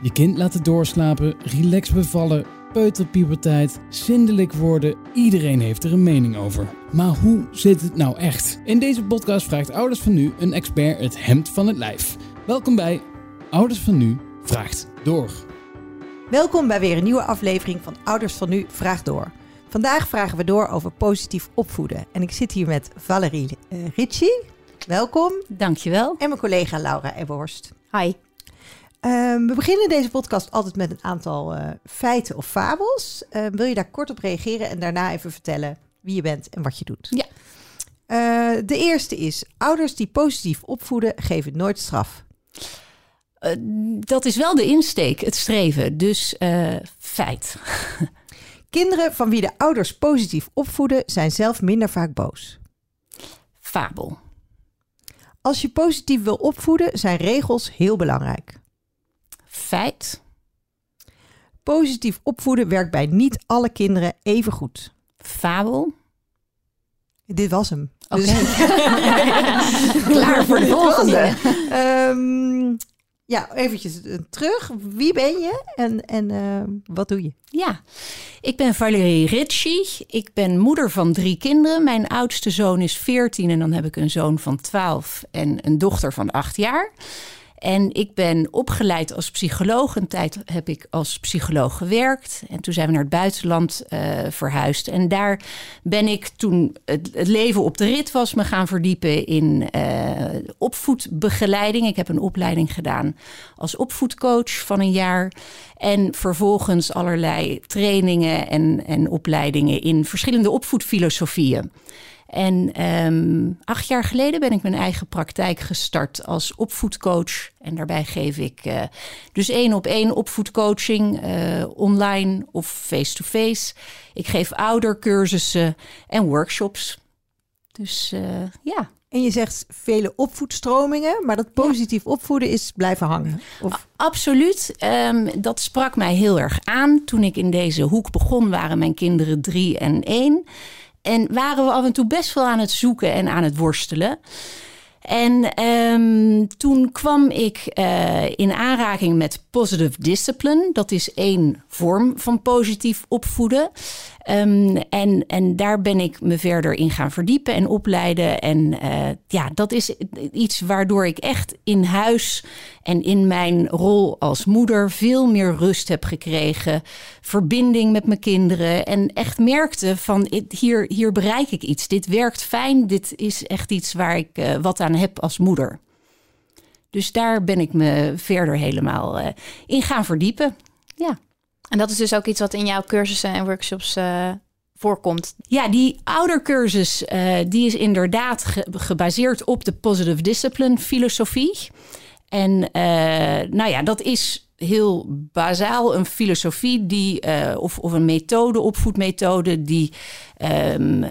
Je kind laten doorslapen, relax bevallen, peuterpuberteit, zindelijk worden. Iedereen heeft er een mening over. Maar hoe zit het nou echt? In deze podcast vraagt Ouders van Nu een expert het hemd van het lijf. Welkom bij Ouders van Nu vraagt door. Welkom bij weer een nieuwe aflevering van Ouders van Nu vraagt door. Vandaag vragen we door over positief opvoeden. En ik zit hier met Valerie uh, Ritchie. Welkom. Dankjewel. En mijn collega Laura Eborst. Hi. Um, we beginnen deze podcast altijd met een aantal uh, feiten of fabels. Uh, wil je daar kort op reageren en daarna even vertellen wie je bent en wat je doet? Ja. Uh, de eerste is: ouders die positief opvoeden geven nooit straf. dat is wel de insteek, het streven. Dus feit. Kinderen van wie de ouders positief opvoeden zijn zelf minder vaak boos. Fabel. Als je positief wil opvoeden, zijn regels heel belangrijk. Feit. Positief opvoeden werkt bij niet alle kinderen even goed. Fabel. Dit was hem. Okay. Dus... Klaar voor de volgende. um, ja, eventjes terug. Wie ben je en, en uh, wat doe je? Ja, ik ben Valerie Ritchie. Ik ben moeder van drie kinderen. Mijn oudste zoon is 14 en dan heb ik een zoon van 12 en een dochter van 8 jaar. En ik ben opgeleid als psycholoog. Een tijd heb ik als psycholoog gewerkt. En toen zijn we naar het buitenland uh, verhuisd. En daar ben ik toen het, leven op de rit was, me gaan verdiepen in uh, opvoedbegeleiding. Ik heb een opleiding gedaan als opvoedcoach van een jaar. En vervolgens allerlei trainingen en, en opleidingen in verschillende opvoedfilosofieën. En um, acht jaar geleden ben ik mijn eigen praktijk gestart als opvoedcoach. En daarbij geef ik uh, dus één op één opvoedcoaching, uh, online of face-to-face. -face. Ik geef oudercursussen en workshops. Dus uh, ja. En je zegt vele opvoedstromingen, maar dat positief opvoeden is blijven hangen. Of? Absoluut. Um, dat sprak mij heel erg aan. Toen ik in deze hoek begon, waren mijn kinderen drie en één. En waren we af en toe best wel aan het zoeken en aan het worstelen. En um, toen kwam ik uh, in aanraking met positive discipline. Dat is één vorm van positief opvoeden. Um, en, en daar ben ik me verder in gaan verdiepen en opleiden. En uh, ja, dat is iets waardoor ik echt in huis en in mijn rol als moeder veel meer rust heb gekregen. Verbinding met mijn kinderen. En echt merkte van hier, hier bereik ik iets. Dit werkt fijn. Dit is echt iets waar ik uh, wat aan heb als moeder. Dus daar ben ik me verder helemaal uh, in gaan verdiepen. Ja. En dat is dus ook iets wat in jouw cursussen en workshops uh, voorkomt. Ja, die oudercursus uh, die is inderdaad ge gebaseerd op de positive discipline filosofie. En uh, nou ja, dat is heel bazaal. Een filosofie die, of, of een methode, opvoedmethode, die um,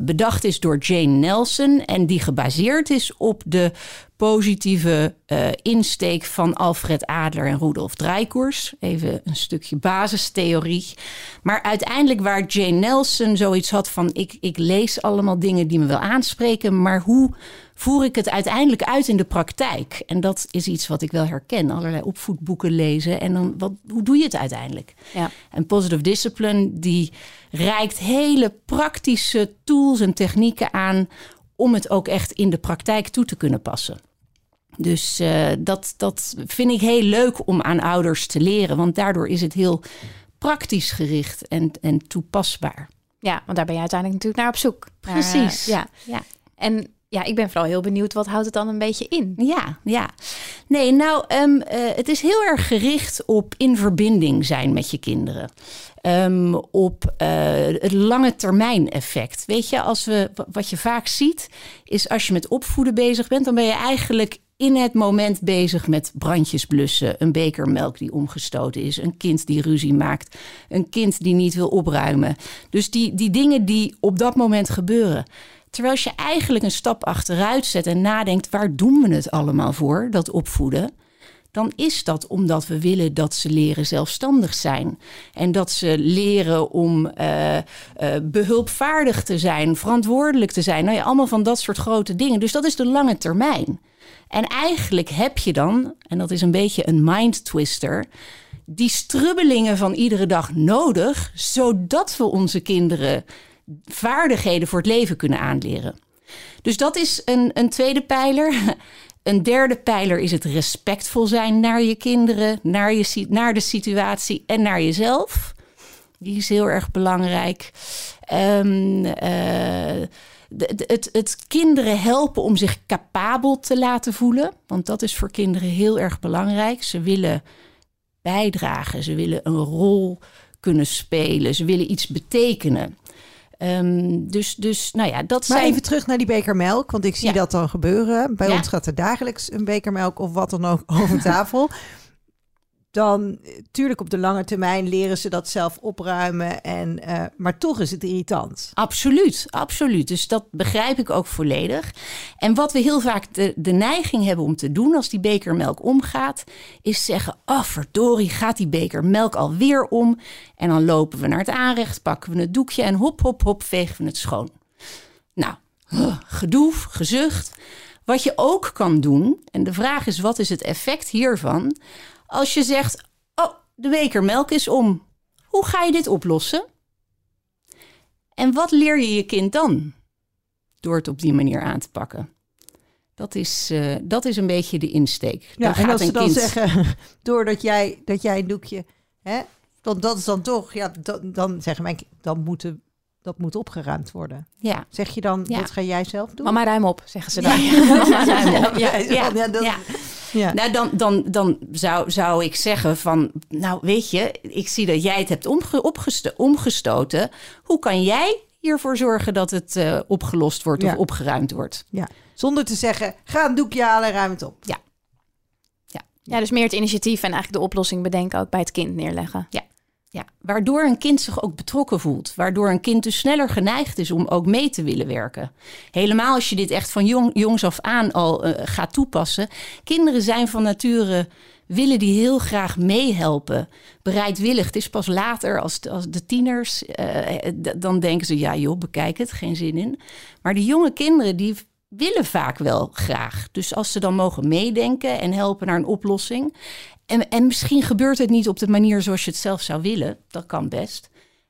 bedacht is door Jane Nelson en die gebaseerd is op de positieve uh, insteek van Alfred Adler en Rudolf Dreikurs. Even een stukje basistheorie. Maar uiteindelijk waar Jane Nelson zoiets had van... Ik, ik lees allemaal dingen die me wel aanspreken... maar hoe voer ik het uiteindelijk uit in de praktijk? En dat is iets wat ik wel herken. Allerlei opvoedboeken lezen. En dan, wat, hoe doe je het uiteindelijk? Ja. En Positive Discipline, die reikt hele praktische tools en technieken aan om het ook echt in de praktijk toe te kunnen passen. Dus uh, dat, dat vind ik heel leuk om aan ouders te leren, want daardoor is het heel praktisch gericht en, en toepasbaar. Ja, want daar ben je uiteindelijk natuurlijk naar op zoek. Precies. Naar, uh, ja. ja. En ja, ik ben vooral heel benieuwd, wat houdt het dan een beetje in? Ja, ja. Nee, nou, um, uh, het is heel erg gericht op in verbinding zijn met je kinderen. Um, op uh, het lange termijn effect. Weet je, als we, wat je vaak ziet, is als je met opvoeden bezig bent, dan ben je eigenlijk in het moment bezig met brandjes blussen, een beker melk die omgestoten is, een kind die ruzie maakt, een kind die niet wil opruimen. Dus die, die dingen die op dat moment gebeuren. Terwijl je eigenlijk een stap achteruit zet en nadenkt, waar doen we het allemaal voor, dat opvoeden? Dan is dat omdat we willen dat ze leren zelfstandig zijn. En dat ze leren om uh, uh, behulpvaardig te zijn, verantwoordelijk te zijn. Nou ja, allemaal van dat soort grote dingen. Dus dat is de lange termijn. En eigenlijk heb je dan, en dat is een beetje een mind twister, die strubbelingen van iedere dag nodig, zodat we onze kinderen vaardigheden voor het leven kunnen aanleren. Dus dat is een, een tweede pijler. Een derde pijler is het respectvol zijn naar je kinderen, naar, je, naar de situatie en naar jezelf. Die is heel erg belangrijk. Um, het, het kinderen helpen om zich capabel te laten voelen. Want dat is voor kinderen heel erg belangrijk. Ze willen bijdragen, ze willen een rol kunnen spelen, ze willen iets betekenen. Ehm, dus, dus, nou ja, dat maar zijn... even terug naar die beker melk, want ik zie dat dan gebeuren. Bij ons gaat er dagelijks een beker melk of wat dan ook over tafel dan tuurlijk op de lange termijn leren ze dat zelf opruimen. En, uh, maar toch is het irritant. Absoluut, absoluut. Dus dat begrijp ik ook volledig. En wat we heel vaak de, neiging hebben om te doen als die beker melk omgaat, is zeggen: Oh, verdorie, gaat die beker melk alweer om? En dan lopen we naar het aanrecht, pakken we het doekje en hop, hop, hop, vegen we het schoon. Nou, gedoe, gezucht. Wat je ook kan doen, en de vraag is: wat is het effect hiervan? Als je zegt, oh, de beker melk is om. Hoe ga je dit oplossen? En wat leer je je kind dan? Door het op die manier aan te pakken. Dat is, uh, dat is een beetje de insteek. Ja, en als ze dan kind... zeggen, doordat jij, dat jij een doekje... Hè, dan, dat is dan toch, ja, dan, dan zeggen mijn dan moeten dat moet opgeruimd worden. Ja. Zeg je dan, ja. dat ga jij zelf doen? Mama, ruim op, zeggen ze dan. Ja, Mama, ruim op. Ja, ja, ja, dat, ja. Nou, dan, dan, dan zou, zou ik zeggen van, nou weet je, ik zie dat jij het hebt omgestoten. Hoe kan jij hiervoor zorgen dat het uh, opgelost wordt of opgeruimd wordt? Ja, zonder te zeggen, ga een doekje halen en ruim het op. Ja. Ja. ja, dus meer het initiatief en eigenlijk de oplossing bedenken ook bij het kind neerleggen. Ja. Ja, waardoor een kind zich ook betrokken voelt. Waardoor een kind dus sneller geneigd is om ook mee te willen werken. Helemaal als je dit echt van jong, jongs af aan al uh, gaat toepassen. Kinderen zijn van nature, willen die heel graag meehelpen. Bereidwillig. Het is pas later als als de tieners, uh, dan denken ze, ja joh, bekijk het, geen zin in. Maar die jonge kinderen, die willen vaak wel graag. Dus als ze dan mogen meedenken en helpen naar een oplossing. En, en misschien gebeurt het niet op de manier zoals je het zelf zou willen. Dat kan best.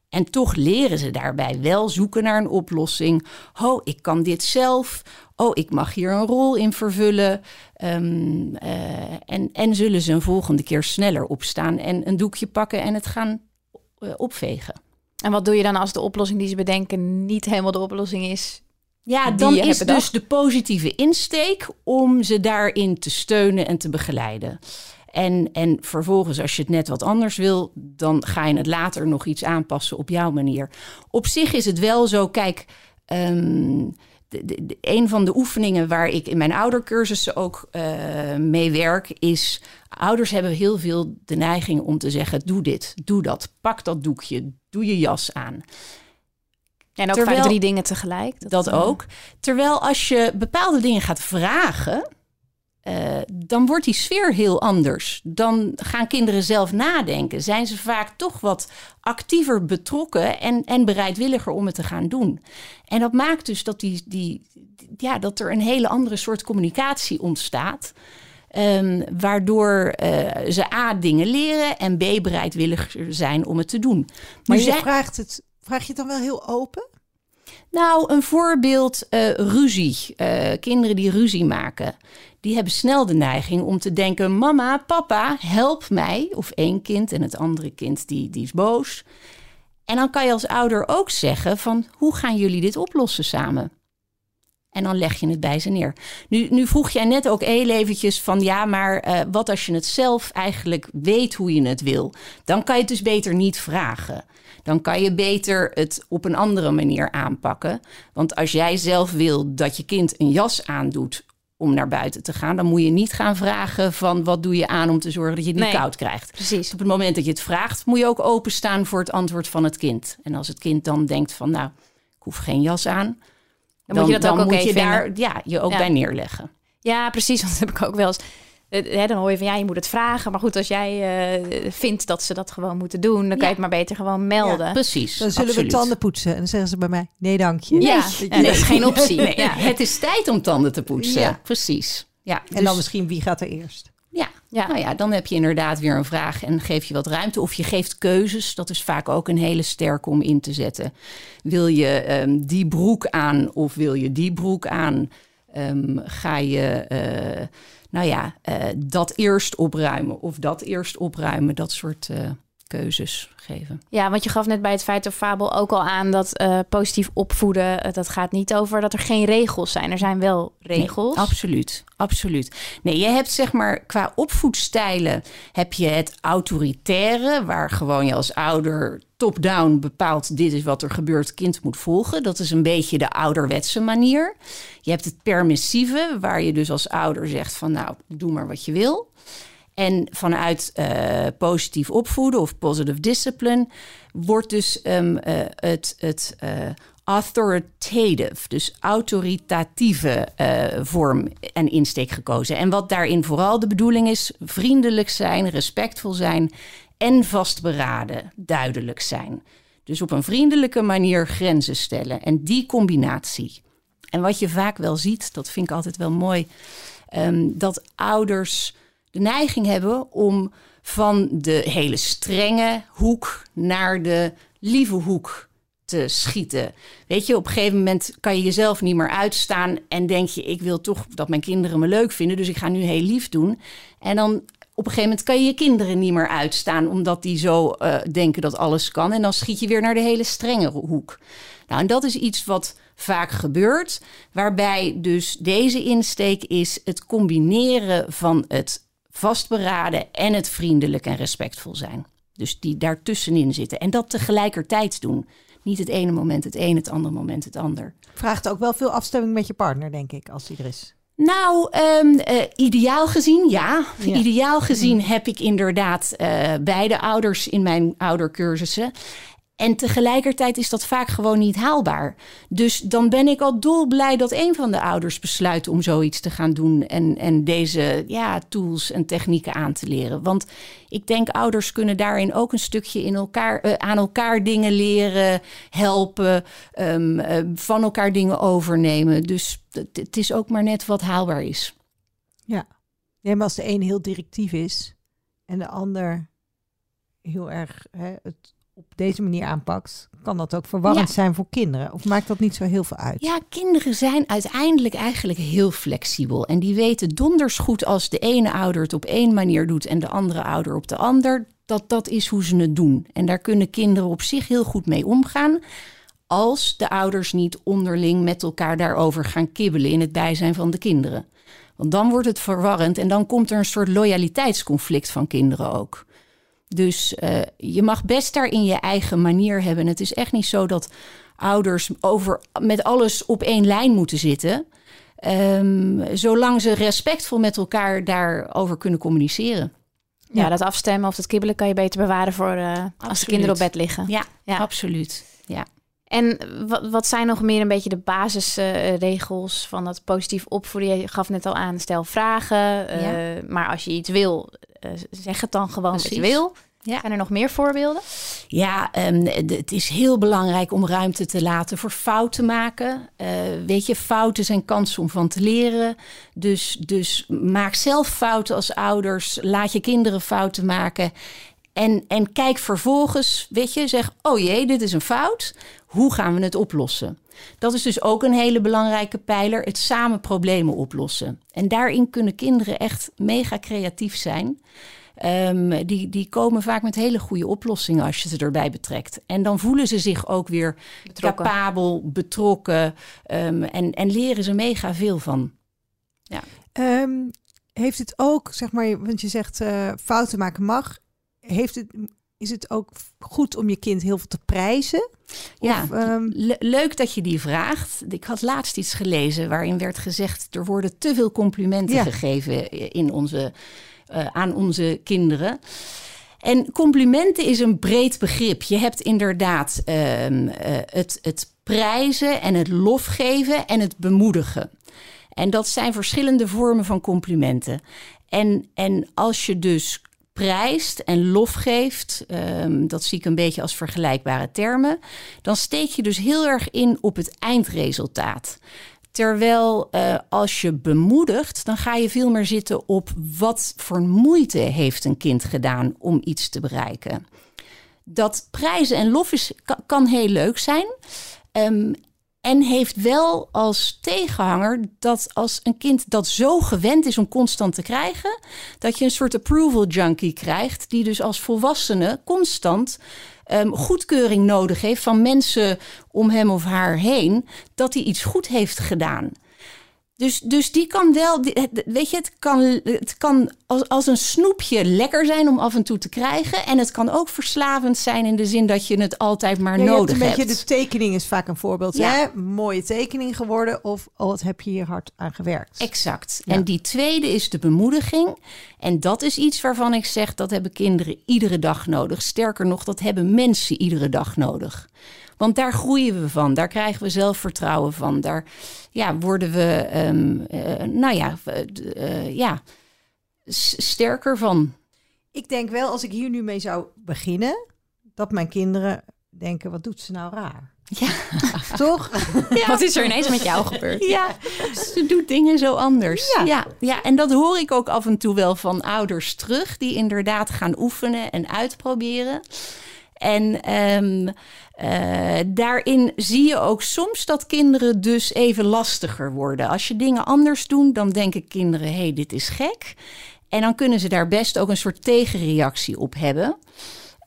En toch leren ze daarbij wel zoeken naar een oplossing. Oh, ik kan dit zelf. Oh, ik mag hier een rol in vervullen. Um, uh, en, en zullen ze een volgende keer sneller opstaan en een doekje pakken en het gaan uh, opvegen. En wat doe je dan als de oplossing die ze bedenken niet helemaal de oplossing is? Ja, dan is dus de positieve insteek om ze daarin te steunen en te begeleiden. En, en vervolgens, als je het net wat anders wil, dan ga je het later nog iets aanpassen op jouw manier. Op zich is het wel zo, kijk. Um, de, de, een van de oefeningen waar ik in mijn oudercursussen ook uh, mee werk, is ouders hebben heel veel de neiging om te zeggen: doe dit, doe dat, pak dat doekje, doe je jas aan. En ook Terwijl, vaak drie dingen tegelijk. Dat, dat ook. Terwijl als je bepaalde dingen gaat vragen, uh, dan wordt die sfeer heel anders. Dan gaan kinderen zelf nadenken. Zijn ze vaak toch wat actiever betrokken en, en bereidwilliger om het te gaan doen. En dat maakt dus dat, die, die, ja, dat er een hele andere soort communicatie ontstaat. Um, waardoor uh, ze A dingen leren en B bereidwilliger zijn om het te doen. Maar je vraagt, het, vraag je het dan wel heel open? Nou, een voorbeeld uh, ruzie. Uh, kinderen die ruzie maken die hebben snel de neiging om te denken: Mama, papa, help mij. Of één kind en het andere kind die, die is boos. En dan kan je als ouder ook zeggen: van hoe gaan jullie dit oplossen samen? En dan leg je het bij ze neer. Nu, nu vroeg jij net ook heel eventjes van ja, maar uh, wat als je het zelf eigenlijk weet hoe je het wil? Dan kan je het dus beter niet vragen. Dan kan je beter het op een andere manier aanpakken. Want als jij zelf wil dat je kind een jas aandoet om naar buiten te gaan. Dan moet je niet gaan vragen van wat doe je aan om te zorgen dat je het niet koud krijgt. Precies. Op het moment dat je het vraagt, moet je ook openstaan voor het antwoord van het kind. En als het kind dan denkt van nou, ik hoef geen jas aan. Dan, moet je dat ook moet je daar ja, je ook bij neerleggen. Ja, precies. Want dat heb ik ook wel eens Hè, dan hoor je van ja, je moet het vragen. Maar goed, als jij uh, vindt dat ze dat gewoon moeten doen, dan kan je het maar beter gewoon melden. Ja, precies. Dan zullen we tanden poetsen. En dan zeggen ze bij mij: nee, dank je. Ja, nee, dat is geen optie. Nee, ja. Het is tijd om tanden te poetsen. Ja. Precies. ja. En dan dus- misschien wie gaat er eerst? Ja, Ja. nou ja, dan heb je inderdaad weer een vraag en geef je wat ruimte. Of je geeft keuzes. Dat is vaak ook een hele sterke om in te zetten. Wil je ehm, die broek aan of wil je die broek aan? Ehm, ga je, eh, nou ja, eh, dat eerst opruimen of dat eerst opruimen? Dat soort eh, keuzes geven. Ja, want je gaf net bij het feit of fabel ook al aan dat eh, positief opvoeden, dat gaat niet over dat er geen regels zijn. Er zijn wel regels. Nee, absoluut, absoluut. Nee, je hebt zeg maar qua opvoedstijlen heb je het autoritaire, waar gewoon je als ouder top-down bepaalt dit is wat er gebeurt, kind moet volgen. Dat is een beetje de ouderwetse manier. Je hebt het permissieve, waar je dus als ouder zegt van nou, doe maar wat je wil. En vanuit eh, positief opvoeden of positive discipline wordt dus ehm, eh, het, het eh, authoritative, dus autoritatieve vorm en insteek gekozen. En wat daarin vooral de bedoeling is, vriendelijk zijn, respectvol zijn en vastberaden, duidelijk zijn. Dus op een vriendelijke manier grenzen stellen. En die combinatie. En wat je vaak wel ziet, dat vind ik altijd wel mooi, ehm, dat ouders de neiging hebben om van de hele strenge hoek naar de lieve hoek te schieten. Weet je, op een gegeven moment kan je jezelf niet meer uitstaan en denk je, ik wil toch dat mijn kinderen me leuk vinden, dus ik ga nu heel lief doen. En dan op een gegeven moment kan je je kinderen niet meer uitstaan, omdat die zo eh, denken dat alles kan. En dan schiet je weer naar de hele strenge hoek. Nou, en dat is iets wat vaak gebeurt, waarbij dus deze insteek is het combineren van het vastberaden en het vriendelijk en respectvol zijn. Dus die daartussenin zitten. En dat tegelijkertijd doen. Niet het ene moment het een, het andere moment het ander. Vraagt ook wel veel afstemming met je partner, denk ik, als die er is. Nou, ehm, eh, ideaal gezien ja. Ja. Ideaal gezien heb ik inderdaad eh, beide ouders in mijn oudercursussen. En tegelijkertijd is dat vaak gewoon niet haalbaar. Dus dan ben ik al dolblij dat een van de ouders besluit om zoiets te gaan doen. En, en deze ja, tools en technieken aan te leren. Want ik denk ouders kunnen daarin ook een stukje in elkaar, eh, aan elkaar dingen leren, helpen, ehm, eh, van elkaar dingen overnemen. Dus het, is ook maar net wat haalbaar is. Nee, maar als de een heel directief is en de ander heel erg hè, het deze manier aanpakt, kan dat ook verwarrend Ja. zijn voor kinderen. Of maakt dat niet zo heel veel uit? Ja, kinderen zijn uiteindelijk eigenlijk heel flexibel. En die weten donders goed als de ene ouder het op één manier doet en de andere ouder op de ander. Dat dat is hoe ze het doen. En daar kunnen kinderen op zich heel goed mee omgaan. Als de ouders niet onderling met elkaar daarover gaan kibbelen in het bijzijn van de kinderen. Want dan wordt het verwarrend en dan komt er een soort loyaliteitsconflict van kinderen ook. Dus eh, je mag best daar in je eigen manier hebben. Het is echt niet zo dat ouders over, met alles op één lijn moeten zitten. Ehm, zolang ze respectvol met elkaar daarover kunnen communiceren. Ja, dat afstemmen of dat kibbelen kan je beter bewaren voor eh, als de kinderen op bed liggen. Ja, Ja. absoluut. Ja. En wat, wat zijn nog meer een beetje de basisregels van dat positief opvoeden? Je gaf net al aan, stel vragen. eh, Maar als je iets wil, eh, zeg het dan gewoon wat je Precies. wil. Ja. Zijn er nog meer voorbeelden? Ja, ehm, het is heel belangrijk om ruimte te laten voor fouten maken. Eh, weet je, fouten zijn kansen om van te leren. Dus, dus maak zelf fouten als ouders. Laat je kinderen fouten maken. En, en kijk vervolgens, weet je, zeg: Oh jee, dit is een fout. Hoe gaan we het oplossen? Dat is dus ook een hele belangrijke pijler: het samen problemen oplossen. En daarin kunnen kinderen echt mega creatief zijn. Ehm, die, die komen vaak met hele goede oplossingen als je ze erbij betrekt. En dan voelen ze zich ook weer Betrokken. capabel, betrokken ehm, en, en leren ze mega veel van. Ehm, heeft het ook, zeg maar, want je zegt eh, fouten maken mag. Heeft het, is het ook goed om je kind heel veel te prijzen? Ja, Of, ehm, le- leuk dat je die vraagt. Ik had laatst iets gelezen waarin werd gezegd... er worden te veel complimenten Ja. gegeven in onze, eh, aan onze kinderen. En complimenten is een breed begrip. Je hebt inderdaad ehm, eh, het, het prijzen en het lofgeven en het bemoedigen. En dat zijn verschillende vormen van complimenten. En, en als je dus prijst en lof geeft, ehm, dat zie ik een beetje als vergelijkbare termen, dan steek je dus heel erg in op het eindresultaat. Terwijl uh, als je bemoedigt, dan ga je veel meer zitten op wat voor moeite heeft een kind gedaan om iets te bereiken. Dat prijzen en lof is, kan, heel leuk zijn. Um, en heeft wel als tegenhanger dat als een kind dat zo gewend is om constant te krijgen, dat je een soort approval junkie krijgt, die dus als volwassene constant um, goedkeuring nodig heeft van mensen om hem of haar heen, dat hij iets goed heeft gedaan. Dus, dus die kan wel, weet je, het kan, het kan als, als een snoepje lekker zijn om af en toe te krijgen. En het kan ook verslavend zijn in de zin dat je het altijd maar ja, nodig hebt. Een beetje de tekening is vaak een voorbeeld. Ja. Hè? Mooie tekening geworden of oh, wat heb je hier hard aan gewerkt. Exact. En die tweede is de bemoediging. En dat is iets waarvan ik zeg dat hebben kinderen iedere dag nodig. Sterker nog, dat hebben mensen iedere dag nodig. Want daar groeien we van, daar krijgen we zelfvertrouwen van. Daar ja, worden we, um, uh, nou ja, uh, ja, sterker van. Ik denk wel, als ik hier nu mee zou beginnen, dat mijn kinderen denken: wat doet ze nou raar? Ja. Toch? Ja. Wat is er ineens met jou gebeurd? Ja, ze doet dingen zo anders. Ja. ja. Ja, en dat hoor ik ook af en toe wel van ouders terug, die inderdaad gaan oefenen en uitproberen. En um, uh, daarin zie je ook soms dat kinderen dus even lastiger worden. Als je dingen anders doet, dan denken kinderen: hé, hey, dit is gek. En dan kunnen ze daar best ook een soort tegenreactie op hebben.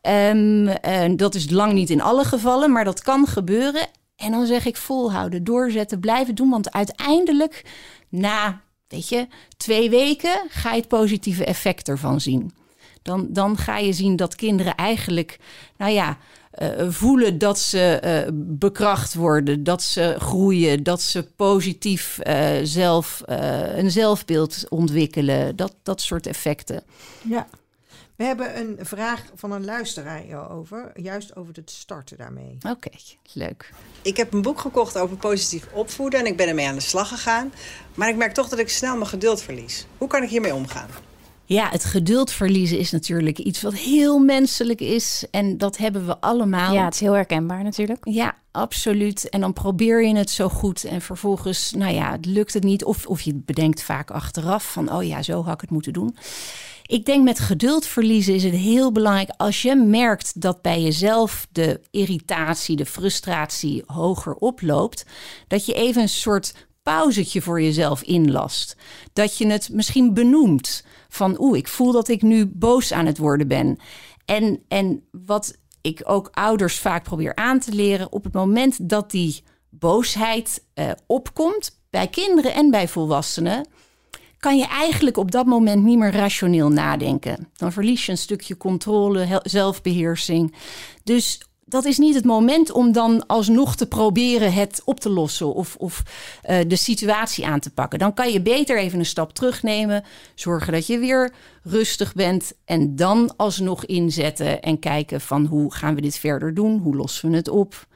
Uh, dat is lang niet in alle gevallen, maar dat kan gebeuren. En dan zeg ik volhouden, doorzetten, blijven doen. Want uiteindelijk, na, weet je, twee weken ga je het positieve effect ervan zien dan, dan ga je zien dat kinderen eigenlijk, nou ja, uh, voelen dat ze uh, bekracht worden, dat ze groeien, dat ze positief uh, zelf een zelfbeeld ontwikkelen, dat, dat soort effecten. Ja. We hebben een vraag van een luisteraar over, juist over het starten daarmee. Oké, leuk. Ik heb een boek gekocht over positief opvoeden en ik ben ermee aan de slag gegaan. Maar ik merk toch dat ik snel mijn geduld verlies. Hoe kan ik hiermee omgaan? Ja, het geduld verliezen is natuurlijk iets wat heel menselijk is. En dat hebben we allemaal. Ja, het is heel herkenbaar natuurlijk. Ja, absoluut. En dan probeer je het zo goed. En vervolgens, nou ja, het lukt het niet. Of, of je bedenkt vaak achteraf van, oh ja, zo had ik het moeten doen. Ik denk met geduld verliezen is het heel belangrijk als je merkt dat bij jezelf de irritatie, de frustratie hoger oploopt, dat je even een soort pauzetje voor jezelf inlast. Dat je het misschien benoemt van oeh, ik voel dat ik nu boos aan het worden ben. En, en wat ik ook ouders vaak probeer aan te leren, op het moment dat die boosheid uh, opkomt, bij kinderen en bij volwassenen, kan je eigenlijk op dat moment niet meer rationeel nadenken. Dan verlies je een stukje controle, zelfbeheersing. Dus dat is niet het moment om dan alsnog te proberen het op te lossen of, of uh, de situatie aan te pakken. Dan kan je beter even een stap terugnemen, zorgen dat je weer rustig bent en dan alsnog inzetten en kijken van hoe gaan we dit verder doen, hoe lossen we het op.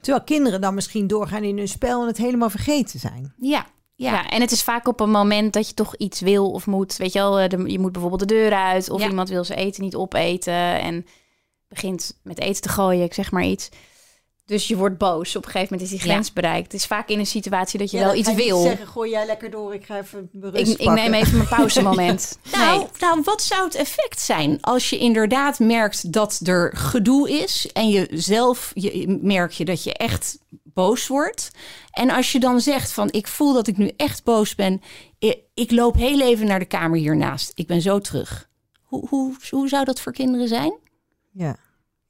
Terwijl kinderen dan misschien doorgaan in hun spel en het helemaal vergeten zijn. Ja, ja. ja. en het is vaak op een moment dat je toch iets wil of moet. Weet je wel, eh, de, je moet bijvoorbeeld de deur uit of iemand wil zijn eten niet opeten. En begint met eten te gooien, ik zeg maar iets. Dus je wordt boos. Op een gegeven moment is die grens bereikt. Het is vaak in een situatie dat je wel iets wil. zeggen, gooi jij lekker door, ik ga even ik, ik, neem even mijn pauzemoment. nou, nee. nou, wat zou het effect zijn als je inderdaad merkt dat er gedoe is en je zelf je, merk je dat je echt boos wordt. En als je dan zegt van ik voel dat ik nu echt boos ben, ik, ik loop heel even naar de kamer hiernaast. Ik ben zo terug. Hoe, hoe, hoe zou dat voor kinderen zijn? Ja.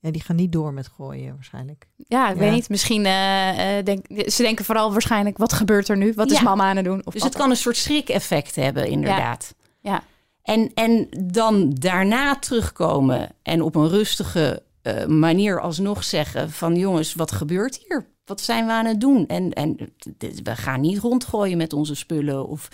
Ja, die gaan niet door met gooien waarschijnlijk. Ja, ik weet niet. Misschien uh, denk, ze denken vooral waarschijnlijk, wat gebeurt er nu? Wat is mama aan het doen? Of dus het kan een soort schrik-effect hebben, inderdaad. Ja. ja. En, en dan daarna terugkomen en op een rustige uh, manier alsnog zeggen van jongens, wat gebeurt hier? Wat zijn we aan het doen? En, en we gaan niet rondgooien met onze spullen of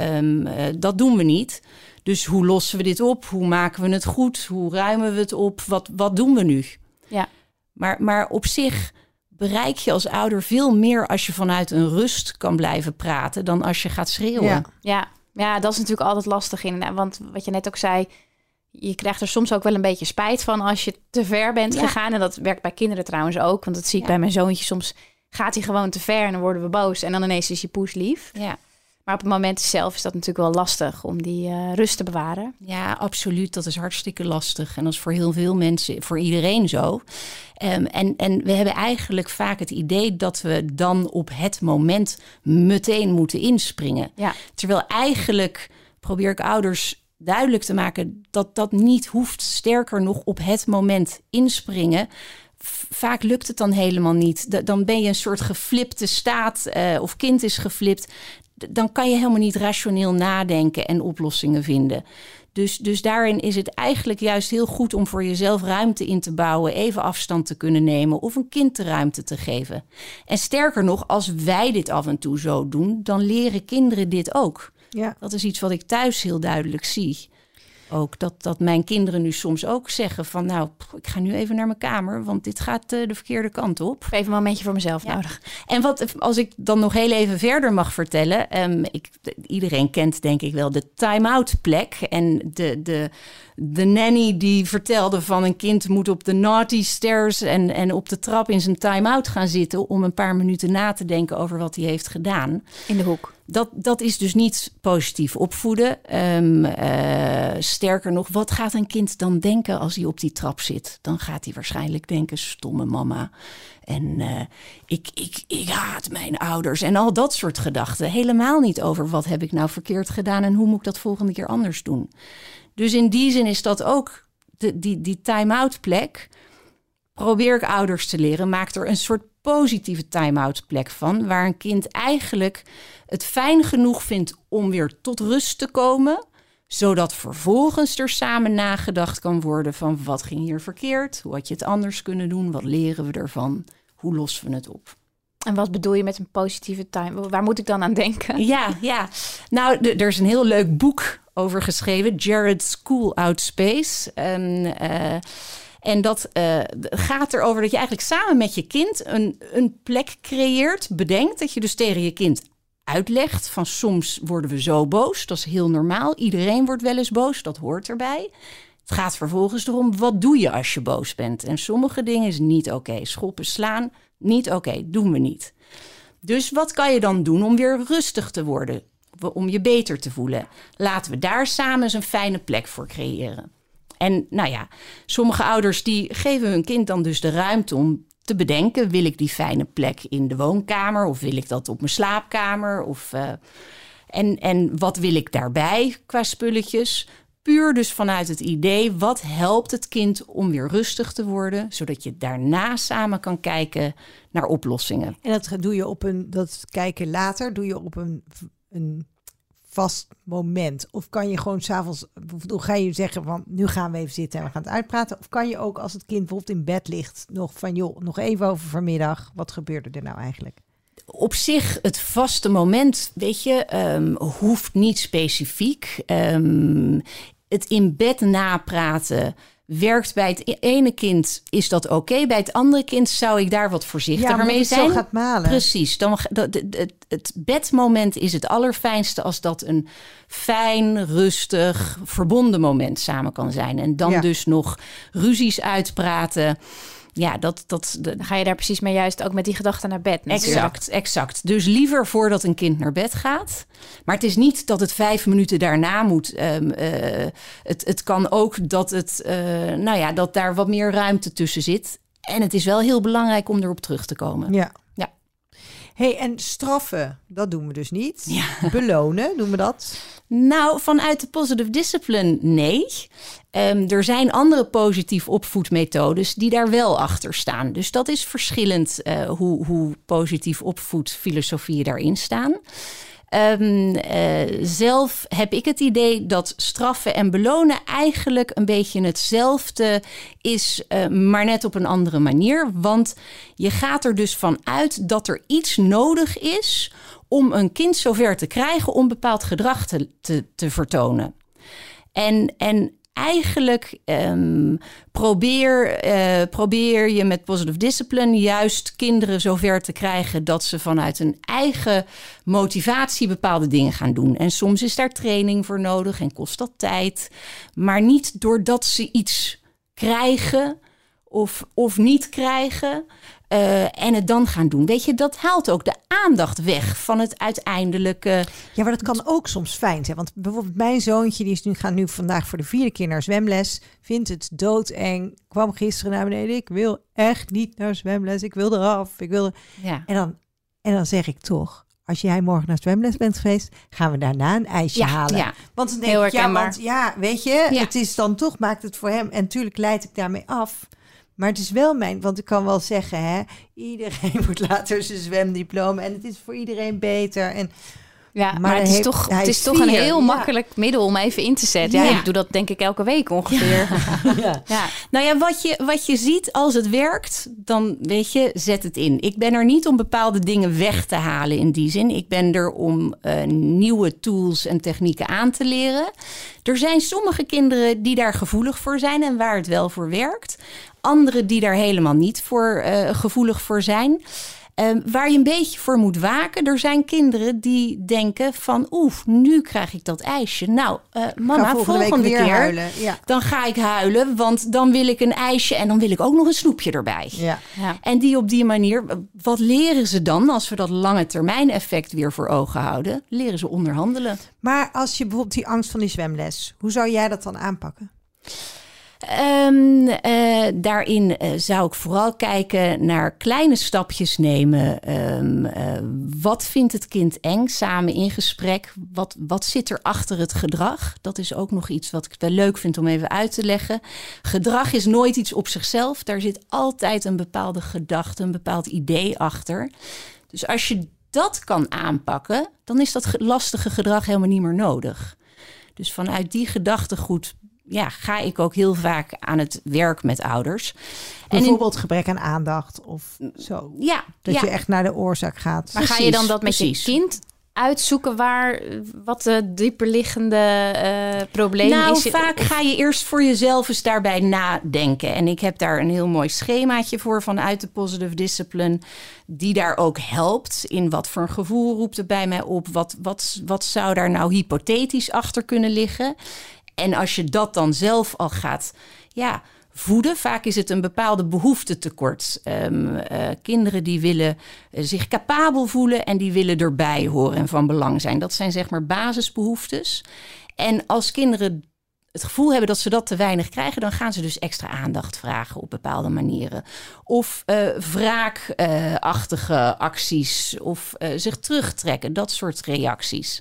um, uh, dat doen we niet. Dus hoe lossen we dit op? Hoe maken we het goed? Hoe ruimen we het op? Wat, wat doen we nu? Ja. Maar, maar op zich bereik je als ouder veel meer als je vanuit een rust kan blijven praten dan als je gaat schreeuwen. Ja, ja. ja dat is natuurlijk altijd lastig in. Want wat je net ook zei, je krijgt er soms ook wel een beetje spijt van als je te ver bent gegaan. En dat werkt bij kinderen trouwens ook. Want dat zie ik bij mijn zoontje soms gaat hij gewoon te ver en dan worden we boos. En dan ineens is je poes lief. Ja. Maar op het moment zelf is dat natuurlijk wel lastig om die uh, rust te bewaren. Ja, absoluut. Dat is hartstikke lastig. En dat is voor heel veel mensen, voor iedereen zo. Um, en, en we hebben eigenlijk vaak het idee dat we dan op het moment meteen moeten inspringen. Ja. Terwijl eigenlijk probeer ik ouders duidelijk te maken dat dat niet hoeft. Sterker nog, op het moment inspringen vaak lukt het dan helemaal niet. Dan ben je een soort geflipte staat uh, of kind is geflipt. Dan kan je helemaal niet rationeel nadenken en oplossingen vinden. Dus, dus daarin is het eigenlijk juist heel goed om voor jezelf ruimte in te bouwen, even afstand te kunnen nemen of een kind de ruimte te geven. En sterker nog, als wij dit af en toe zo doen, dan leren kinderen dit ook. Ja. Dat is iets wat ik thuis heel duidelijk zie ook. Dat, dat mijn kinderen nu soms ook zeggen van... nou, ik ga nu even naar mijn kamer, want dit gaat uh, de verkeerde kant op. Even een momentje voor mezelf ja. nodig. En wat, als ik dan nog heel even verder mag vertellen... Um, ik, iedereen kent denk ik wel de time-out plek... en de, de, de nanny die vertelde van een kind moet op de naughty stairs... en, en op de trap in zijn time-out gaan zitten... om een paar minuten na te denken over wat hij heeft gedaan. In de hoek. Dat, dat is dus niet positief opvoeden. Um, uh, sterker nog, wat gaat een kind dan denken als hij op die trap zit? Dan gaat hij waarschijnlijk denken: stomme mama. En uh, ik, ik, ik haat mijn ouders. En al dat soort gedachten. Helemaal niet over wat heb ik nou verkeerd gedaan en hoe moet ik dat volgende keer anders doen. Dus in die zin is dat ook de, die, die time-out plek. Probeer ik ouders te leren. Maak er een soort positieve time-out plek van. Waar een kind eigenlijk het fijn genoeg vindt om weer tot rust te komen. Zodat vervolgens er samen nagedacht kan worden van wat ging hier verkeerd? Hoe had je het anders kunnen doen? Wat leren we ervan? Hoe lossen we het op? En wat bedoel je met een positieve time? Waar moet ik dan aan denken? Ja, ja. Nou, er is een heel leuk boek over geschreven. Jared's School Out Space. En, uh, en dat uh, gaat erover dat je eigenlijk samen met je kind een, een plek creëert. Bedenkt dat je dus tegen je kind uitlegt van soms worden we zo boos. Dat is heel normaal. Iedereen wordt wel eens boos. Dat hoort erbij. Het gaat vervolgens erom, wat doe je als je boos bent? En sommige dingen is niet oké. Schoppen, slaan, niet oké. Doen we niet. Dus wat kan je dan doen om weer rustig te worden? Om je beter te voelen? Laten we daar samen eens een fijne plek voor creëren. En nou ja, sommige ouders die geven hun kind dan dus de ruimte om te bedenken: wil ik die fijne plek in de woonkamer of wil ik dat op mijn slaapkamer? Of, uh, en, en wat wil ik daarbij qua spulletjes? Puur dus vanuit het idee: wat helpt het kind om weer rustig te worden, zodat je daarna samen kan kijken naar oplossingen. En dat doe je op een, dat kijken later, doe je op een, een vast moment? Of kan je gewoon s'avonds, hoe ga je zeggen van nu gaan we even zitten en we gaan het uitpraten? Of kan je ook als het kind bijvoorbeeld in bed ligt nog van joh, nog even over vanmiddag, wat gebeurde er nou eigenlijk? Op zich, het vaste moment, weet je, um, hoeft niet specifiek. Um, het in bed napraten werkt bij het ene kind is dat oké. Bij het andere kind zou ik daar wat voorzichtiger ja, mee zijn. Zo gaat malen. Precies. Dan, het, het bedmoment is het allerfijnste als dat een fijn, rustig, verbonden moment samen kan zijn. En dan Ja. dus nog ruzies uitpraten. Ja, dat, dat, Dan ga je daar precies mee juist ook met die gedachten naar bed. natuurlijk. Exact, exact. Dus liever voordat een kind naar bed gaat. Maar het is niet dat het vijf minuten daarna moet. Ehm, eh, het, het kan ook dat, het, eh, nou ja, dat daar wat meer ruimte tussen zit. En het is wel heel belangrijk om erop terug te komen. Ja. Hey, en straffen, dat doen we dus niet. Ja. Belonen, doen we dat? Nou, vanuit de positive discipline, nee. Ehm, er zijn andere positief opvoedmethodes die daar wel achter staan. Dus dat is verschillend eh, hoe, hoe positief opvoedfilosofieën daarin staan. Ehm, eh, zelf heb ik het idee dat straffen en belonen eigenlijk een beetje hetzelfde is, eh, maar net op een andere manier. Want je gaat er dus van uit dat er iets nodig is om een kind zover te krijgen om bepaald gedrag te, te, te vertonen. En, en eigenlijk ehm, probeer, eh, probeer je met positive discipline juist kinderen zover te krijgen dat ze vanuit hun eigen motivatie bepaalde dingen gaan doen. En soms is daar training voor nodig en kost dat tijd. Maar niet doordat ze iets krijgen of, of niet krijgen. Eh, en het dan gaan doen. Weet je, dat haalt ook de aandacht weg van het uiteindelijke. Ja, maar dat kan ook soms fijn zijn. Want bijvoorbeeld mijn zoontje, die is nu, gaat nu vandaag voor de vierde keer naar zwemles. Vindt het doodeng. Kwam gisteren naar beneden. Ik wil echt niet naar zwemles. Ik wil eraf. Ik wil er... Ja. En, dan, en dan zeg ik toch, als jij morgen naar zwemles bent geweest, gaan we daarna een ijsje Ja, halen. ja. Want dan denk Heel ik, ja, want ja, weet je, het is dan toch, maakt het voor hem. En natuurlijk leid ik daarmee af. Maar het is wel mijn, want ik kan wel zeggen, hè, iedereen wordt later zijn zwemdiploma en het is voor iedereen beter. En Ja, maar, Maar het is heeft- toch, het is is toch een heel ja. makkelijk middel om even in te zetten. Ja, Ja. ik doe dat denk ik elke week ongeveer. ja. ja. Nou ja, wat je, wat je ziet als het werkt, dan weet je, zet het in. Ik ben er niet om bepaalde dingen weg te halen in die zin. Ik ben er om eh, nieuwe tools en technieken aan te leren. Er zijn sommige kinderen die daar gevoelig voor zijn en waar het wel voor werkt. Anderen die daar helemaal niet voor eh, gevoelig voor zijn. Ehm, waar je een beetje voor moet waken. Er zijn kinderen die denken van... oeh, nu krijg ik dat ijsje. Nou, eh, mama, volgende, keer huilen. Ja. dan ga ik huilen, want dan wil ik een ijsje en dan wil ik ook nog een snoepje erbij. Ja. Ja. En die op die manier, wat leren ze dan als we dat lange termijn effect weer voor ogen houden? Leren ze onderhandelen. Maar als je bijvoorbeeld die angst van die zwemles, hoe zou jij dat dan aanpakken? Ehm, eh, daarin eh, zou ik vooral kijken naar kleine stapjes nemen. Ehm, eh, wat vindt het kind eng? Samen in gesprek. Wat, wat zit er achter het gedrag? Dat is ook nog iets wat ik wel leuk vind om even uit te leggen. Gedrag is nooit iets op zichzelf. Daar zit altijd een bepaalde gedachte, een bepaald idee achter. Dus als je dat kan aanpakken, dan is dat ge- lastige gedrag helemaal niet meer nodig. Dus vanuit die gedachtegoed ja, ga ik ook heel vaak aan het werk met ouders. In- Bijvoorbeeld gebrek aan aandacht of zo. ja, Dat ja, je echt naar de oorzaak gaat. Maar ga je dan dat met precies. je kind uitzoeken waar wat de dieperliggende eh probleem nou, is? vaak ga je eerst voor jezelf eens daarbij nadenken. En ik heb daar een heel mooi schemaatje voor vanuit de Positive Discipline. Die daar ook helpt. In wat voor een gevoel roept het bij mij op? Wat, wat, wat zou daar nou hypothetisch achter kunnen liggen? En als je dat dan zelf al gaat ja, voeden, vaak is het een bepaalde behoeftetekort. Eh, kinderen die willen eh, zich capabel voelen en die willen erbij horen en van belang zijn. Dat zijn zeg maar basisbehoeftes. En als kinderen het gevoel hebben dat ze dat te weinig krijgen, dan gaan ze dus extra aandacht vragen op bepaalde manieren. Of eh wraakachtige acties, of zich terugtrekken, dat soort reacties.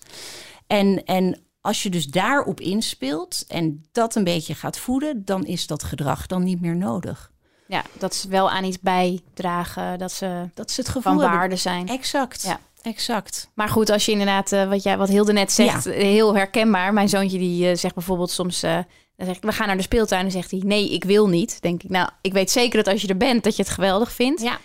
En, en als je dus daarop inspeelt en dat een beetje gaat voeden, dan is dat gedrag dan niet meer nodig. Ja, dat ze wel aan iets bijdragen, dat ze Dat is het gevoel van hebben. waarde zijn. Exact. Ja. Exact. Maar goed, als je inderdaad, eh, wat, jij, wat Hilde net zegt, eh, heel herkenbaar. Mijn zoontje die eh, zegt bijvoorbeeld soms, dan zeg ik, we gaan naar de speeltuin. En zegt hij, nee, ik wil niet. denk ik, nou, ik weet zeker dat als je er bent, dat je het geweldig vindt. Ja.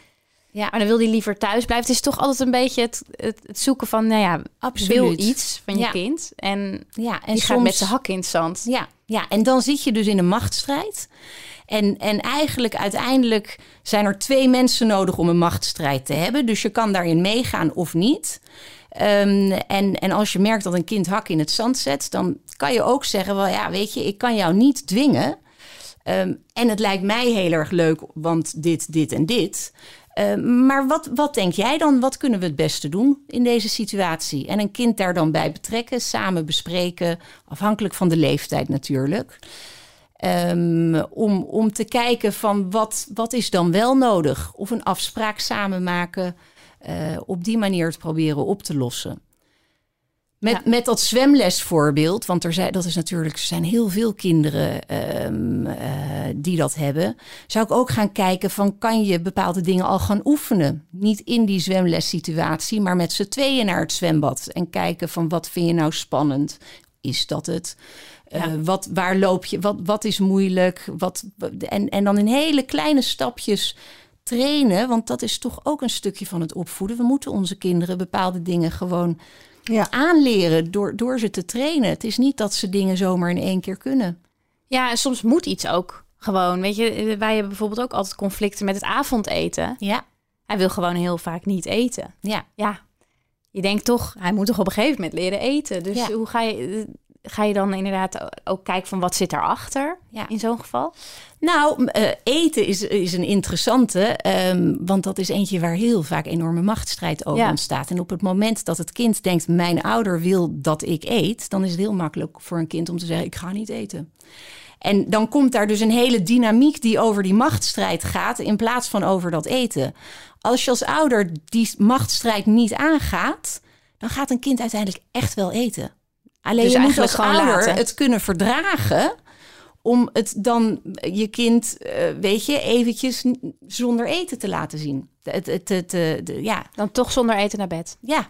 Ja. Maar dan wil hij liever thuis blijven. Het is toch altijd een beetje het, het, het zoeken van, nou ja, Absoluut. wil iets van je Ja. kind. En, Ja, en die gaat soms met zijn hak in het zand. Ja, ja, en dan zit je dus in een machtsstrijd. En, en eigenlijk uiteindelijk zijn er twee mensen nodig om een machtsstrijd te hebben. Dus je kan daarin meegaan of niet. Ehm, en, en als je merkt dat een kind hak in het zand zet, dan kan je ook zeggen: wel ja, weet je, ik kan jou niet dwingen. Ehm, en het lijkt mij heel erg leuk, want dit, dit en dit. Ehm, maar wat, wat denk jij dan? Wat kunnen we het beste doen in deze situatie? En een kind daar dan bij betrekken, samen bespreken, afhankelijk van de leeftijd natuurlijk. Ehm, om, om te kijken van wat, wat is dan wel nodig? Of een afspraak samen maken, eh, op die manier het proberen op te lossen. Met, Ja. met dat zwemlesvoorbeeld, want er zijn, dat is natuurlijk, er zijn heel veel kinderen ehm, eh, die dat hebben. Zou ik ook gaan kijken van kan je bepaalde dingen al gaan oefenen? Niet in die zwemlessituatie, maar met z'n tweeën naar het zwembad. En kijken van wat vind je nou spannend? Is dat het? Eh, wat, waar loop je? Wat, wat is moeilijk? Wat, en, en dan in hele kleine stapjes trainen. Want dat is toch ook een stukje van het opvoeden. We moeten onze kinderen bepaalde dingen gewoon Ja. aanleren door, door ze te trainen. Het is niet dat ze dingen zomaar in één keer kunnen. Ja, en soms moet iets ook gewoon. Weet je, wij hebben bijvoorbeeld ook altijd conflicten met het avondeten. Ja, Hij wil gewoon heel vaak niet eten. ja. Ja, je denkt toch, hij moet toch op een gegeven moment leren eten. Dus Ja. hoe ga je... ga je dan inderdaad ook kijken van wat zit erachter Ja. in zo'n geval? Nou, eh, eten is, is een interessante, ehm, want dat is eentje waar heel vaak enorme machtsstrijd over Ja. ontstaat. En op het moment dat het kind denkt, mijn ouder wil dat ik eet, dan is het heel makkelijk voor een kind om te zeggen, ik ga niet eten. En dan komt daar dus een hele dynamiek die over die machtsstrijd gaat, in plaats van over dat eten. Als je als ouder die machtsstrijd niet aangaat, dan gaat een kind uiteindelijk echt wel eten. Alleen Dus je moet als gewoon ouder laten. het kunnen verdragen om het dan je kind, eh, weet je, eventjes zonder eten te laten zien. Het, het, het, eh, de- ja, Dan toch zonder eten naar bed. ja,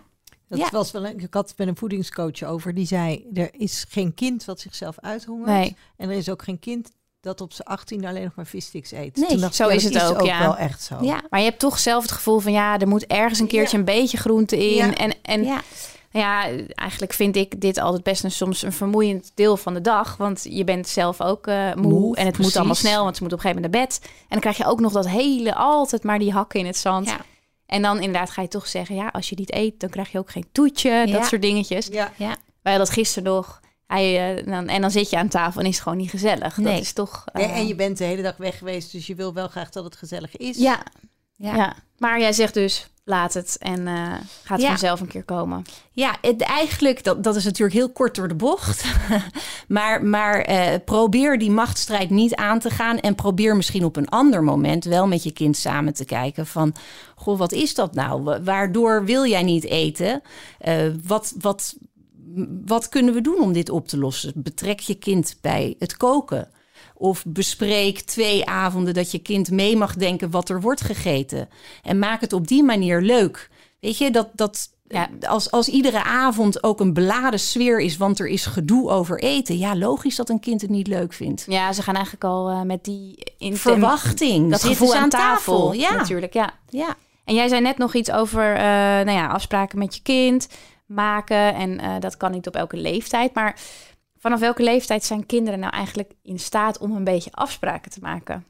Dat Ja. was wel een, ik had het met een voedingscoach over. Die zei, er is geen kind wat zichzelf uithongert. Nee. En er is ook geen kind dat op zijn 18 alleen nog maar vissticks eet. Nee, Toen dacht ik, zo ja, is dat het ook, ja. wel echt zo. ja, Maar je hebt toch zelf het gevoel van ja, er moet ergens een keertje een beetje groente in. Ja. En, en ja. ja, eigenlijk vind ik dit altijd best een, soms een vermoeiend deel van de dag. Want je bent zelf ook eh, moe, Moe, en het moet allemaal snel, want ze moet op een gegeven moment naar bed. En dan krijg je ook nog dat hele, altijd maar die hakken in het zand. Ja. En dan inderdaad ga je toch zeggen, ja, als je niet eet, dan krijg je ook geen toetje, Ja. dat soort dingetjes. Ja. ja. Wij hadden dat gisteren nog. Hij, eh, dan, en dan zit je aan tafel en is het gewoon niet gezellig. Nee. Dat is toch... Nee, eh, en je bent de hele dag weg geweest, dus je wil wel graag dat het gezellig is. ja, Ja. ja. maar jij zegt dus, laat het en eh, gaat Ja. vanzelf een keer komen. Ja, het, eigenlijk, dat, dat is natuurlijk heel kort door de bocht. maar maar eh, probeer die machtsstrijd niet aan te gaan. En probeer misschien op een ander moment wel met je kind samen te kijken van... Goh, wat is dat nou? Wa- Waardoor wil jij niet eten? Eh, wat, wat, wat kunnen we doen om dit op te lossen? Betrek je kind bij het koken. Of bespreek twee avonden dat je kind mee mag denken wat er wordt gegeten. En maak het op die manier leuk. Weet je, dat, dat Ja. als, als iedere avond ook een beladen sfeer is, want er is gedoe over eten. Ja, logisch dat een kind het niet leuk vindt. Ja, ze gaan eigenlijk al eh, met die in Verwachting. dat gevoel ze aan tafel. Ja, natuurlijk. Ja. ja. En jij zei net nog iets over eh, nou ja, afspraken met je kind maken. En eh, dat kan niet op elke leeftijd. Maar vanaf welke leeftijd zijn kinderen nou eigenlijk in staat om een beetje afspraken te maken?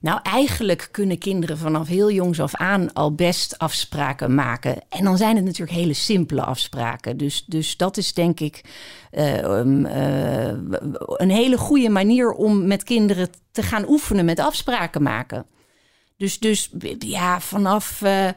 Nou, eigenlijk kunnen kinderen vanaf heel jongs af aan al best afspraken maken. En dan zijn het natuurlijk hele simpele afspraken. Dus, dus dat is denk ik eh, eh, een hele goede manier om met kinderen te gaan oefenen met afspraken maken. Dus, dus ja, vanaf eh,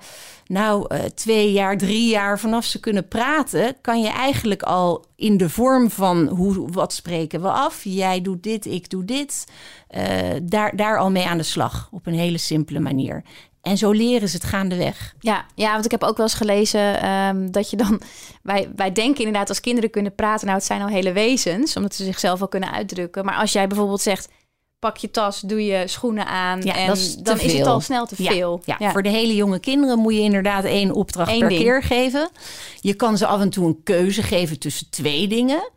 nou, eh, twee jaar, drie jaar, vanaf ze kunnen praten, kan je eigenlijk al in de vorm van hoe, wat spreken we af? Jij doet dit, ik doe dit. eh, daar, daar al mee aan de slag op een hele simpele manier. En zo leren ze het gaandeweg. Ja, ja, want ik heb ook wel eens gelezen ehm, dat je dan... Wij, wij denken inderdaad als kinderen kunnen praten... nou, het zijn al hele wezens, omdat ze zichzelf wel kunnen uitdrukken. Maar als jij bijvoorbeeld zegt... pak je tas, doe je schoenen aan... Ja, en is dan is het al snel te Ja, veel. Ja, voor de hele jonge kinderen moet je inderdaad één opdracht Eén per ding. keer geven. Je kan ze af en toe een keuze geven tussen twee dingen.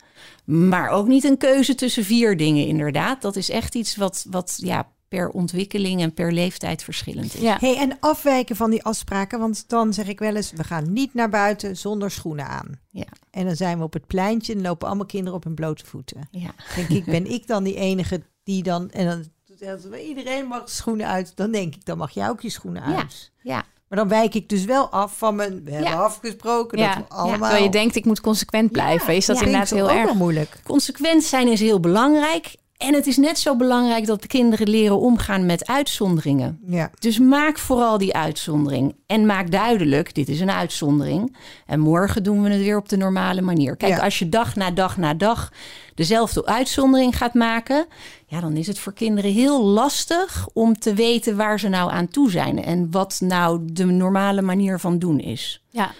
Maar ook niet een keuze tussen vier dingen, inderdaad. Dat is echt iets wat, wat ja, per ontwikkeling en per leeftijd verschillend is. ja. Hey, en afwijken van die afspraken, want dan zeg ik wel eens, we gaan niet naar buiten zonder schoenen aan. Ja. En dan zijn we op het pleintje en lopen allemaal kinderen op hun blote voeten. Ja. Denk ik, ben ik dan die enige die dan, en dan als iedereen mag schoenen uit, dan denk ik, dan mag jij ook je schoenen uit. Ja. Maar dan wijk ik dus wel af van mijn, we hebben Ja. afgesproken Ja. dat we allemaal... Terwijl je denkt, ik moet consequent blijven. is dat Ja. inderdaad heel erg? moeilijk. Consequent zijn is heel belangrijk. En het is net zo belangrijk dat de kinderen leren omgaan met uitzonderingen. Ja. Dus maak vooral die uitzondering. En maak duidelijk, dit is een uitzondering. En morgen doen we het weer op de normale manier. Kijk, Ja. als je dag na dag na dag dezelfde uitzondering gaat maken... ja, dan is het voor kinderen heel lastig om te weten waar ze nou aan toe zijn. En wat nou de normale manier van doen is. Ja.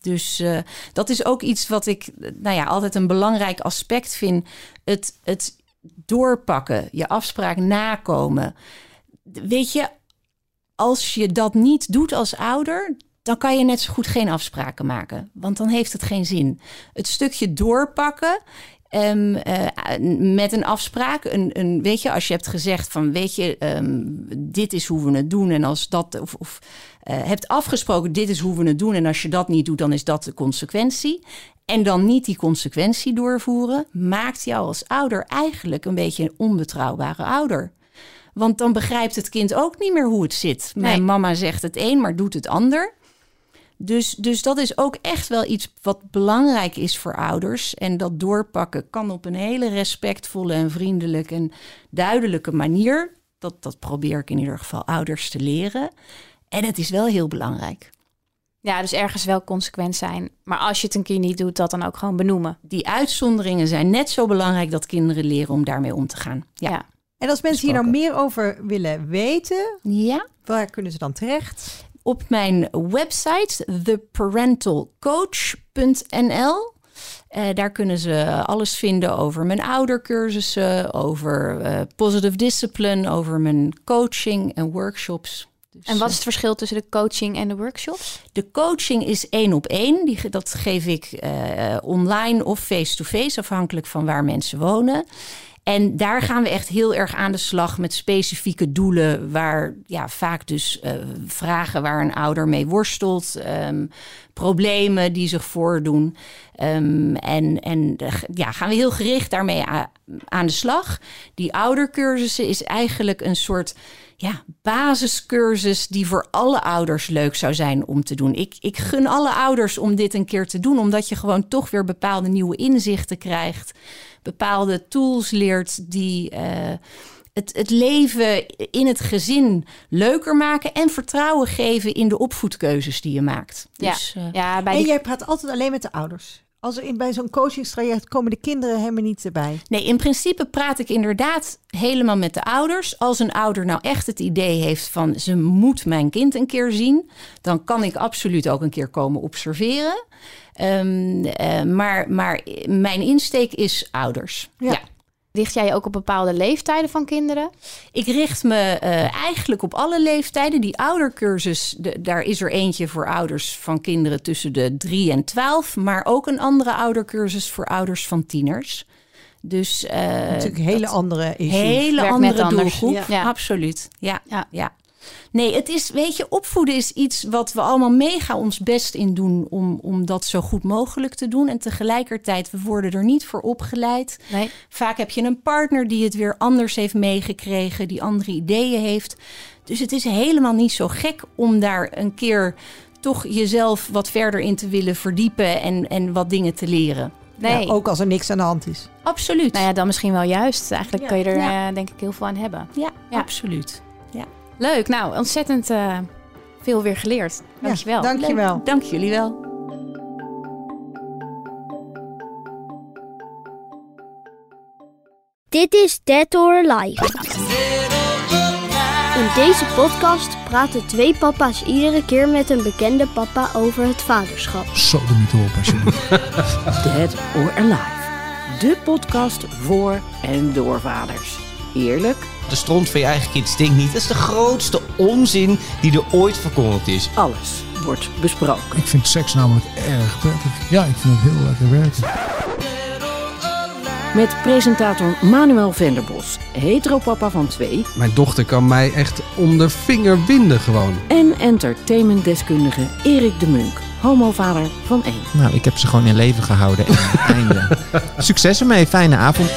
Dus eh, dat is ook iets wat ik nou ja, altijd een belangrijk aspect vind. Het, het doorpakken, je afspraak nakomen. Weet je, als je dat niet doet als ouder, dan kan je net zo goed geen afspraken maken. Want dan heeft het geen zin. Het stukje doorpakken. ehm, eh, met een afspraak, een, een, weet je, als je hebt gezegd van, weet je, ehm, dit is hoe we het doen en als dat, of, of hebt afgesproken, dit is hoe we het doen en als je dat niet doet, dan is dat de consequentie. En dan niet die consequentie doorvoeren, maakt jou als ouder eigenlijk een beetje een onbetrouwbare ouder. Want dan begrijpt het kind ook niet meer hoe het zit. Mijn Nee. mama zegt het een, maar doet het ander. Dus, dus dat is ook echt wel iets wat belangrijk is voor ouders. En dat doorpakken kan op een hele respectvolle en vriendelijke en duidelijke manier. Dat, dat probeer ik in ieder geval ouders te leren. En het is wel heel belangrijk. Ja, dus ergens wel consequent zijn. Maar als je het een keer niet doet, dat dan ook gewoon benoemen. Die uitzonderingen zijn net zo belangrijk dat kinderen leren om daarmee om te gaan. Ja. Ja. En als mensen hier nou meer over willen weten, ja. waar kunnen ze dan terecht? Op mijn website, theparentalcoach.nl. Uh, daar kunnen ze alles vinden over mijn oudercursussen, over uh, positive discipline, over mijn coaching en workshops. Dus, en wat is het verschil tussen de coaching en de workshops? De coaching is één op één. Die, dat geef ik uh, online of face-to-face, afhankelijk van waar mensen wonen. En daar gaan we echt heel erg aan de slag met specifieke doelen, waar ja, vaak dus uh, vragen waar een ouder mee worstelt, um, problemen die zich voordoen. Um, en en ja, gaan we heel gericht daarmee aan de slag. Die oudercursussen is eigenlijk een soort ja, basiscursus die voor alle ouders leuk zou zijn om te doen. Ik, ik gun alle ouders om dit een keer te doen, omdat je gewoon toch weer bepaalde nieuwe inzichten krijgt, bepaalde tools leert die. Uh, het, het leven in het gezin leuker maken en vertrouwen geven in de opvoedkeuzes die je maakt. Dus, ja. Uh, ja, bij en die... jij praat altijd alleen met de ouders. Als er in, bij zo'n coachingstraject komen de kinderen helemaal niet erbij. Nee, in principe praat ik inderdaad helemaal met de ouders. Als een ouder nou echt het idee heeft van ze moet mijn kind een keer zien, dan kan ik absoluut ook een keer komen observeren. Um, uh, maar, maar mijn insteek is ouders. ja. ja. Richt jij je ook op bepaalde leeftijden van kinderen? Ik richt me uh, eigenlijk op alle leeftijden. Die oudercursus, de, daar is er eentje voor ouders van kinderen tussen de 3 en 12. Maar ook een andere oudercursus voor ouders van tieners. Dus, uh, Natuurlijk hele andere issues. Hele andere doelgroep. Ja. ja. Absoluut. Ja, ja. ja. Nee, het is, weet je, opvoeden is iets wat we allemaal mega ons best in doen om, om dat zo goed mogelijk te doen. En tegelijkertijd, we worden er niet voor opgeleid. Nee. Vaak heb je een partner die het weer anders heeft meegekregen, die andere ideeën heeft. Dus het is helemaal niet zo gek om daar een keer toch jezelf wat verder in te willen verdiepen en, en wat dingen te leren. Nee. Ja, ook als er niks aan de hand is. Absoluut. Nou ja, dan misschien wel juist. Eigenlijk ja. kun je er ja. uh, denk ik heel veel aan hebben. Ja, absoluut. Leuk. Nou, ontzettend uh, veel weer geleerd. Dankjewel. Ja, dankjewel. Dank jullie wel. Dit is Dead or Alive. In deze podcast praten twee papa's iedere keer met een bekende papa over het vaderschap. Zo de niet op alsjeblieft. Dead or Alive. De podcast voor en door vaders. Eerlijk de stront van je eigen kind stinkt niet. Dat is de grootste onzin die er ooit verkondigd is. Alles wordt besproken. Ik vind seks namelijk erg prettig. Ja, ik vind het heel lekker werken. Met presentator Manuel Venderbos, heteropapa van twee. Mijn dochter kan mij echt om de vinger winden gewoon. En entertainmentdeskundige Erik de Munk, homovader van één. Nou, ik heb ze gewoon in leven gehouden. En einde. Succes ermee, fijne avond.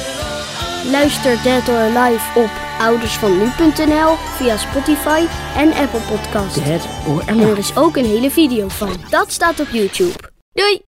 Luister Dead or Alive op oudersvannu.nl via Spotify en Apple Podcasts. Dead or Alive. En er is ook een hele video van. Dat staat op YouTube. Doei!